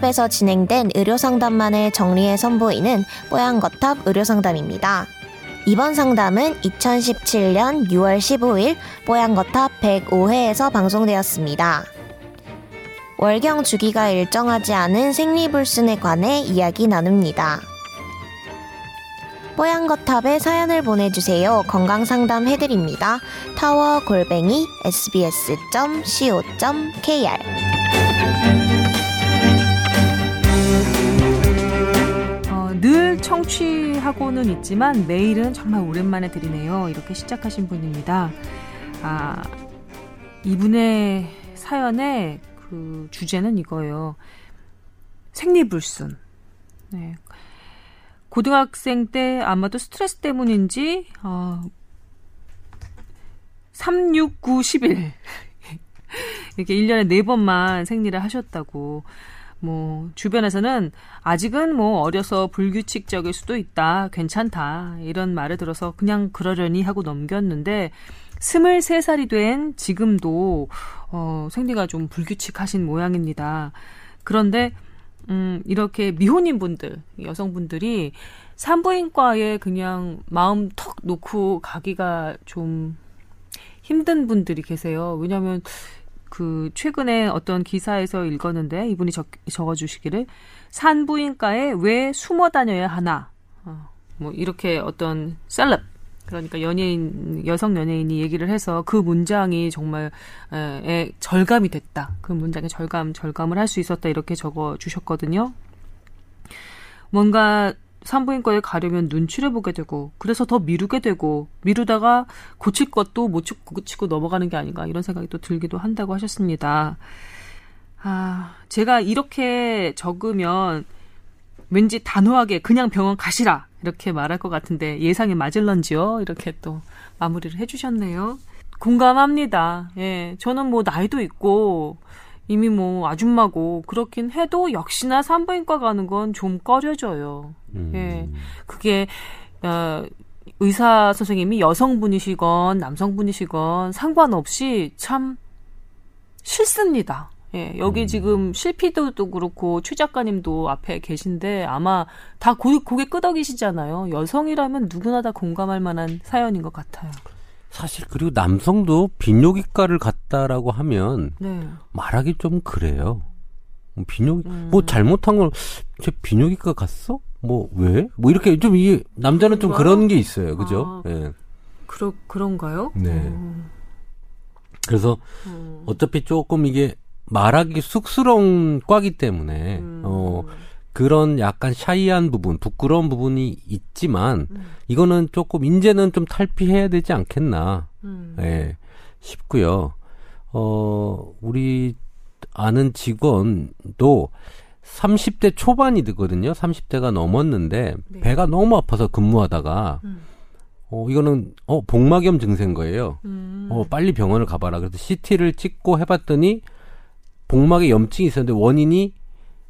뽀얀거탑에서 진행된 의료상담만을 정리해 선보이는 뽀얀거탑 의료상담입니다. 이번 상담은 2017년 6월 15일 뽀얀거탑 105회에서 방송되었습니다. 월경 주기가 일정하지 않은 생리불순에 관해 이야기 나눕니다. 뽀얀거탑에 사연을 보내주세요. 건강상담 해드립니다. 타워 골뱅이 sbs.co.kr 하고는 있지만 메일은 정말 오랜만에 드리네요. 이렇게 시작하신 분입니다. 아, 이분의 사연의 그 주제는 이거예요. 생리불순. 네. 고등학생 때 아마도 스트레스 때문인지 어, 3, 6, 9, 10일 이렇게 1년에 4번만 생리를 하셨다고 뭐 주변에서는 아직은 뭐 어려서 불규칙적일 수도 있다. 괜찮다. 이런 말을 들어서 그냥 그러려니 하고 넘겼는데 23살이 된 지금도 어 생리가 좀 불규칙하신 모양입니다. 그런데 음, 이렇게 미혼인 분들, 여성분들이 산부인과에 그냥 마음 턱 놓고 가기가 좀 힘든 분들이 계세요. 왜냐하면 그 최근에 어떤 기사에서 읽었는데 이분이 적, 적어주시기를 산부인과에 왜 숨어 다녀야 하나, 어, 뭐 이렇게 어떤 셀럽 그러니까 연예인 여성 연예인이 얘기를 해서 그 문장이 정말 에, 에 절감이 됐다. 그 문장에 절감 절감을 할 수 있었다 이렇게 적어 주셨거든요. 뭔가 산부인과에 가려면 눈치를 보게 되고 그래서 더 미루게 되고 미루다가 고칠 것도 못 고치고 넘어가는 게 아닌가 이런 생각이 또 들기도 한다고 하셨습니다. 아, 제가 이렇게 적으면 왠지 단호하게 그냥 병원 가시라 이렇게 말할 것 같은데 예상이 맞을런지요? 이렇게 또 마무리를 해주셨네요. 공감합니다. 예, 저는 뭐 나이도 있고 이미 뭐 아줌마고 그렇긴 해도 역시나 산부인과 가는 건 좀 꺼려져요. 음. 예, 그게 어, 의사 선생님이 여성분이시건 남성분이시건 상관없이 참 싫습니다. 예, 여기 음. 지금 실피드도 그렇고 최 작가님도 앞에 계신데 아마 다 고, 고개 끄덕이시잖아요. 여성이라면 누구나 다 공감할 만한 사연인 것 같아요. 사실 그리고 남성도 비뇨기과를 갔다라고 하면 네. 말하기 좀 그래요. 뭐 비뇨기 음. 뭐 잘못한 걸 제 비뇨기과 갔어? 뭐 왜? 뭐 이렇게 좀 이 남자는 그런가요? 좀 그런 게 있어요. 그죠? 아, 예. 그러 그런가요? 네. 음. 그래서 음. 어차피 조금 이게 말하기 쑥스러운 과기 때문에 음. 어 그런 약간 샤이한 부분, 부끄러운 부분이 있지만 음. 이거는 조금 인제는 좀 탈피해야 되지 않겠나 음. 예, 싶고요. 어 우리 아는 직원도 30대 초반이 되거든요. 30대가 넘었는데 네. 배가 너무 아파서 근무하다가 음. 어 이거는 어 복막염 증세인 거예요. 음. 어 빨리 병원을 가봐라. 그래서 CT를 찍고 해봤더니 복막에 염증이 있었는데 원인이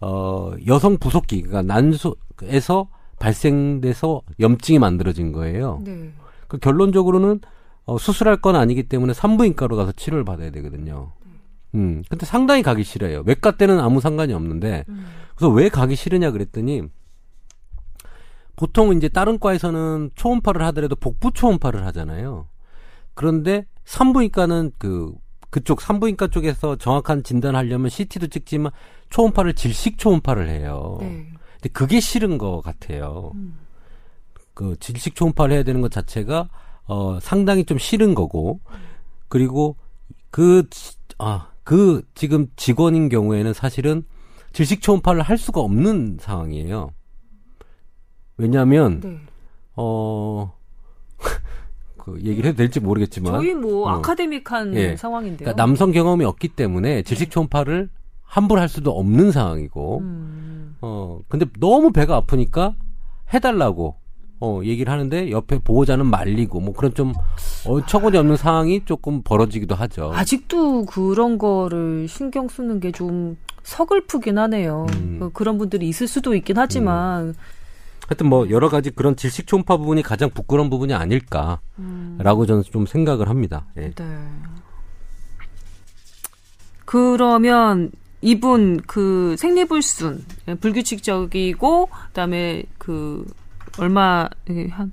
어 여성 부속기 그러니까 난소에서 발생돼서 염증이 만들어진 거예요. 네. 그 결론적으로는 어, 수술할 건 아니기 때문에 산부인과로 가서 치료를 받아야 되거든요. 네. 음, 근데 상당히 가기 싫어요. 외과 때는 아무 상관이 없는데, 음. 그래서 왜 가기 싫으냐 그랬더니, 보통 이제 다른 과에서는 초음파를 하더라도 복부 초음파를 하잖아요. 그런데 산부인과는 그 그쪽 산부인과 쪽에서 정확한 진단하려면 CT도 찍지만 초음파를 질식 초음파를 해요. 네. 근데 그게 싫은 것 같아요. 음. 그 질식 초음파를 해야 되는 것 자체가 어 상당히 좀 싫은 거고 그리고 그 아, 그 지금 직원인 경우에는 사실은 질식 초음파를 할 수가 없는 상황이에요. 왜냐하면 네. 어 그 얘기를 해도 될지 모르겠지만 저희 뭐 어. 아카데믹한 예. 상황인데요. 그러니까 남성 경험이 없기 때문에 질식 초음파를 함부로 할 수도 없는 상황이고 음. 어 근데 너무 배가 아프니까 해달라고 어 얘기를 하는데 옆에 보호자는 말리고 뭐 그런 좀 어처구니 없는 상황이 조금 벌어지기도 하죠. 아직도 그런 거를 신경 쓰는 게 좀 서글프긴 하네요. 음. 그 그런 분들이 있을 수도 있긴 하지만 음. 하여튼 뭐 여러 가지 그런 질식 초음파 부분이 가장 부끄러운 부분이 아닐까라고 음. 저는 좀 생각을 합니다. 예. 네. 그러면 이분 그 생리불순 예, 불규칙적이고 그다음에 그 얼마 예, 한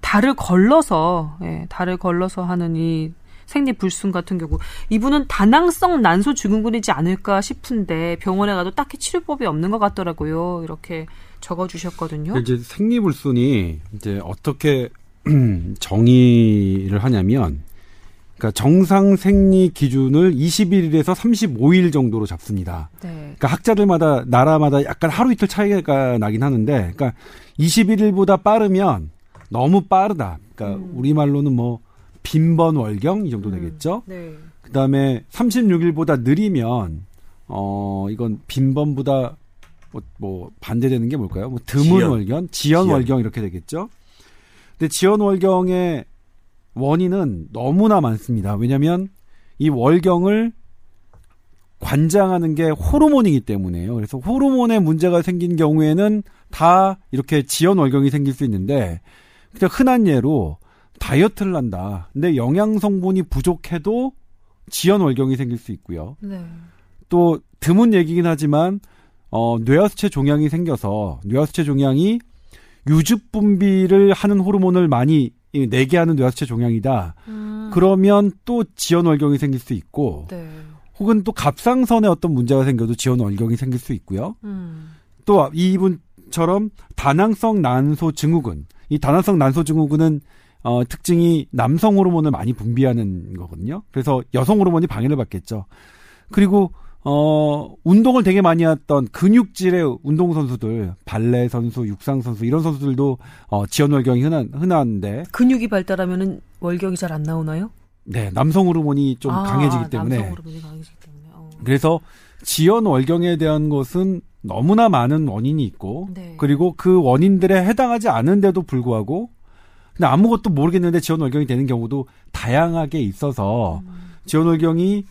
달을 걸러서 예, 달을 걸러서 하는 이 생리불순 같은 경우 이분은 다낭성 난소 증후군이지 않을까 싶은데 병원에 가도 딱히 치료법이 없는 것 같더라고요. 이렇게 적어주셨거든요. 이제 생리불순이 이제 어떻게 정의를 하냐면, 그러니까 정상 생리 기준을 21일에서 35일 정도로 잡습니다. 네. 그러니까 학자들마다 나라마다 약간 하루 이틀 차이가 나긴 하는데, 그러니까 21일보다 빠르면 너무 빠르다. 그러니까 음. 우리 말로는 뭐 빈번 월경 이 정도 되겠죠. 네. 그다음에 36일보다 느리면 어 이건 빈번보다 뭐, 뭐 반대되는 게 뭘까요? 뭐 드문 지연. 월경, 지연, 지연. 월경 이렇게 되겠죠. 근데 지연 월경의 원인은 너무나 많습니다. 왜냐하면 이 월경을 관장하는 게 호르몬이기 때문에요. 그래서 호르몬에 문제가 생긴 경우에는 다 이렇게 지연 월경이 생길 수 있는데 그냥 흔한 예로 다이어트를 한다. 근데 영양 성분이 부족해도 지연 월경이 생길 수 있고요. 네. 또 드문 얘기긴 하지만 어 뇌하수체 종양이 생겨서 뇌하수체 종양이 유즙 분비를 하는 호르몬을 많이 이, 내게 하는 뇌하수체 종양이다. 음. 그러면 또 지연 월경이 생길 수 있고 네. 혹은 또 갑상선에 어떤 문제가 생겨도 지연 월경이 생길 수 있고요. 음. 또 이분처럼 다낭성 난소 증후군. 이 다낭성 난소 증후군은 어, 특징이 남성 호르몬을 많이 분비하는 거거든요. 그래서 여성 호르몬이 방해를 받겠죠. 그리고 어, 운동을 되게 많이 했던 근육질의 운동 선수들, 발레 선수, 육상 선수 이런 선수들도 어, 지연월경이 흔한 흔한데, 근육이 발달하면은 월경이 잘 안 나오나요? 네 남성 호르몬이 좀 아, 강해지기 때문에 남성 호르몬이 강해지기 때문에. 어. 그래서 지연 월경에 대한 것은 너무나 많은 원인이 있고 네. 그리고 그 원인들에 해당하지 않은데도 불구하고 근데 아무것도 모르겠는데 지연 월경이 되는 경우도 다양하게 있어서 음. 지연 월경이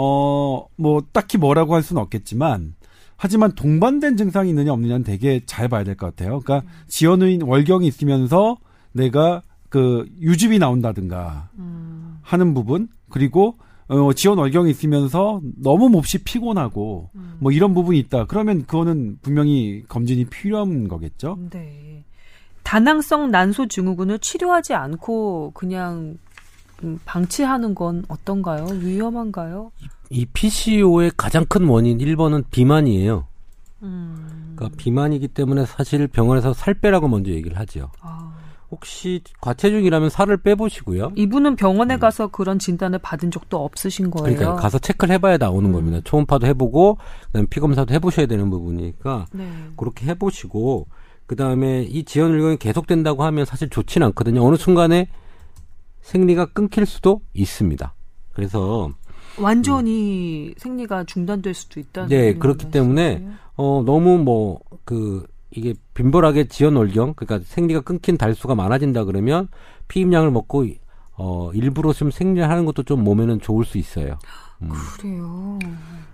어 뭐 딱히 뭐라고 할 수는 없겠지만 하지만 동반된 증상이 있느냐 없느냐는 되게 잘 봐야 될 것 같아요. 그러니까 음. 지연의 월경이 있으면서 내가 그 유즙이 나온다든가 음. 하는 부분 그리고 어, 지원 월경이 있으면서 너무 몹시 피곤하고 음. 뭐 이런 부분이 있다. 그러면 그거는 분명히 검진이 필요한 거겠죠. 네. 다낭성 난소 증후군을 치료하지 않고 그냥 음, 방치하는 건 어떤가요? 위험한가요? 이 PCO의 가장 큰 원인 1번은 비만이에요. 음. 그러니까 비만이기 때문에 사실 병원에서 살 빼라고 먼저 얘기를 하죠. 아. 혹시 과체중이라면 살을 빼보시고요. 이분은 병원에 가서 그런 진단을 받은 적도 없으신 거예요. 음. 그러니까 가서 체크를 해봐야 나오는 음. 겁니다. 초음파도 해보고 그다음에 피검사도 해보셔야 되는 부분이니까 네. 그렇게 해보시고 그 다음에 이 지연율경이 계속된다고 하면 사실 좋지는 않거든요. 어느 순간에 생리가 끊길 수도 있습니다. 그래서 완전히 생리가 중단될 수도 있다는 네, 그렇기 때문에? 어 너무 뭐 그 이게 빈번하게 지연 월경 그러니까 생리가 끊긴 달수가 많아진다 그러면 피임약을 먹고 어 일부러 좀 생리하는 것도 좀 몸에는 좋을 수 있어요. 음. 그래요.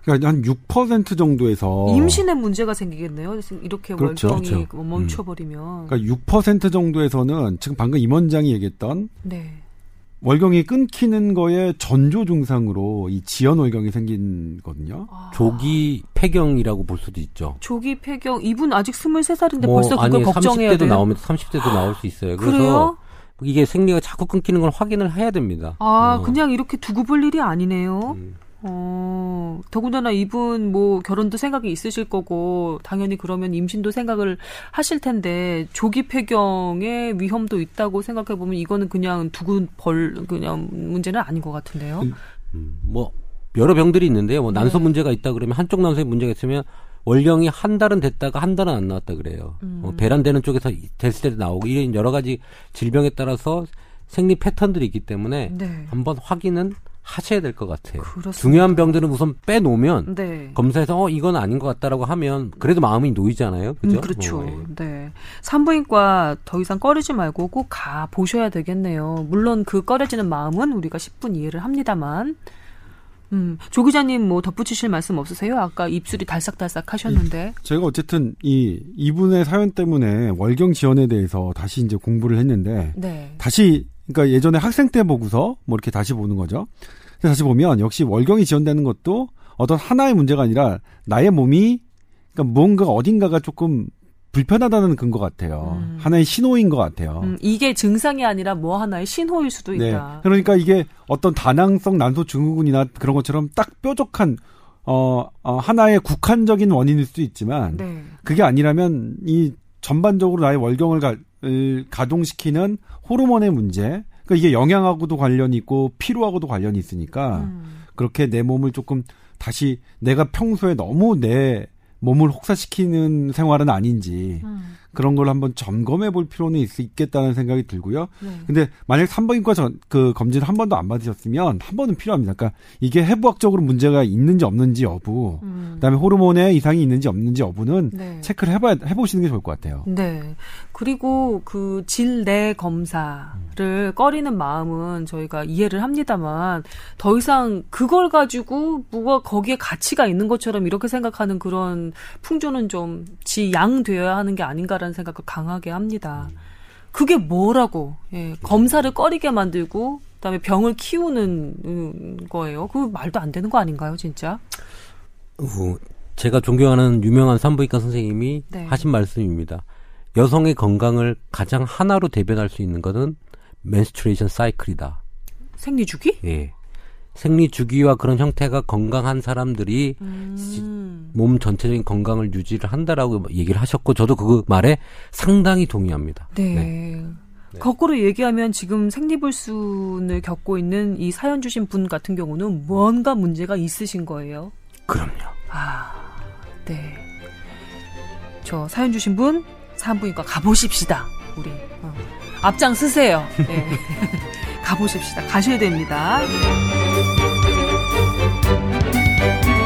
그러니까 한 6% 정도에서 임신에 문제가 생기겠네요. 이렇게 어. 그렇죠, 월경이 그렇죠. 멈춰버리면. 그러니까 6% 정도에서는 지금 방금 임원장이 얘기했던 네. 월경이 끊기는 거에 전조 증상으로 이 지연 월경이 생긴거든요. 아. 조기 폐경이라고 볼 수도 있죠. 조기 폐경 이분 아직 23살인데 뭐 벌써 그걸 아니 걱정해야 30대도 돼요. 나오면 30대도 나올 수 있어요. 그래서 그래요? 이게 생리가 자꾸 끊기는 걸 확인을 해야 됩니다. 아, 어. 그냥 이렇게 두고 볼 일이 아니네요. 음. 어, 더군다나 이분 뭐 결혼도 생각이 있으실 거고 당연히 그러면 임신도 생각을 하실 텐데 조기 폐경의 위험도 있다고 생각해 보면 이거는 그냥 두고 벌 그냥 문제는 아닌 것 같은데요. 음, 뭐 여러 병들이 있는데요. 뭐 난소 네. 문제가 있다 그러면 한쪽 난소에 문제가 있으면 월경이 한 달은 됐다가 한 달은 안 나왔다 그래요. 음. 뭐 배란되는 쪽에서 됐을 때도 나오고 이런 여러 가지 질병에 따라서 생리 패턴들이 있기 때문에 네. 한번 확인은 하셔야 될 것 같아요. 그렇습니다. 중요한 병들은 우선 빼놓으면 네. 검사에서 어 이건 아닌 것 같다라고 하면 그래도 마음이 놓이잖아요. 그죠? 음, 그렇죠. 어, 예. 네. 산부인과 더 이상 꺼리지 말고 꼭 가 보셔야 되겠네요. 물론 그 꺼려지는 마음은 우리가 10분 이해를 합니다만. 음, 조 기자님 뭐 덧붙이실 말씀 없으세요? 아까 입술이 달싹달싹 하셨는데. 제가 어쨌든 이 이분의 사연 때문에 월경 지연에 대해서 다시 이제 공부를 했는데 네. 다시 그러니까 예전에 학생 때 보고서 뭐 이렇게 다시 보는 거죠. 다시 보면 역시 월경이 지연되는 것도 어떤 하나의 문제가 아니라 나의 몸이 그러니까 무언가가 어딘가가 조금 불편하다는 근거 같아요. 음. 하나의 신호인 것 같아요. 음, 이게 증상이 아니라 뭐 하나의 신호일 수도 네. 있다. 그러니까 이게 어떤 다낭성 난소 증후군이나 그런 것처럼 딱 뾰족한 어, 어, 하나의 국한적인 원인일 수도 있지만 네. 그게 아니라면 이 전반적으로 나의 월경을 가, 을 가동시키는 호르몬의 문제. 그러니까 이게 영양하고도 관련이 있고 피로하고도 관련이 있으니까 음. 그렇게 내 몸을 조금 다시 내가 평소에 너무 내 몸을 혹사시키는 생활은 아닌지 음. 그런 걸 한번 점검해 볼 필요는 있, 있겠다는 생각이 들고요. 네. 근데 만약 산부인과 전, 그 검진을 한 번도 안 받으셨으면 한 번은 필요합니다. 그러니까 이게 해부학적으로 문제가 있는지 없는지 여부, 음. 그다음에 호르몬에 이상이 있는지 없는지 여부는 네. 체크를 해봐야 해보시는 게 좋을 것 같아요. 네. 그리고 그 질내 검사를 꺼리는 마음은 저희가 이해를 합니다만 더 이상 그걸 가지고 뭐가 거기에 가치가 있는 것처럼 이렇게 생각하는 그런 풍조는 좀 지양되어야 하는 게 아닌가라는 생각을 강하게 합니다. 그게 뭐라고 예, 검사를 꺼리게 만들고 그다음에 병을 키우는 음, 거예요. 그 말도 안 되는 거 아닌가요, 진짜? 어, 제가 존경하는 유명한 산부인과 선생님이 네. 하신 말씀입니다. 여성의 건강을 가장 하나로 대변할 수 있는 것은 menstruation cycle이다. 생리 주기? 예. 생리 주기와 그런 형태가 건강한 사람들이 음. 몸 전체적인 건강을 유지를 한다라고 얘기를 하셨고 저도 그 말에 상당히 동의합니다. 네. 거꾸로 얘기하면 지금 생리불순을 겪고 있는 이 사연 주신 분 같은 경우는 뭔가 문제가 있으신 거예요. 그럼요. 아, 네. 저 사연 주신 분 산부인과 가보십시다. 우리 어. 앞장 쓰세요. 네. 가보십시다. 가셔야 됩니다. Thank you.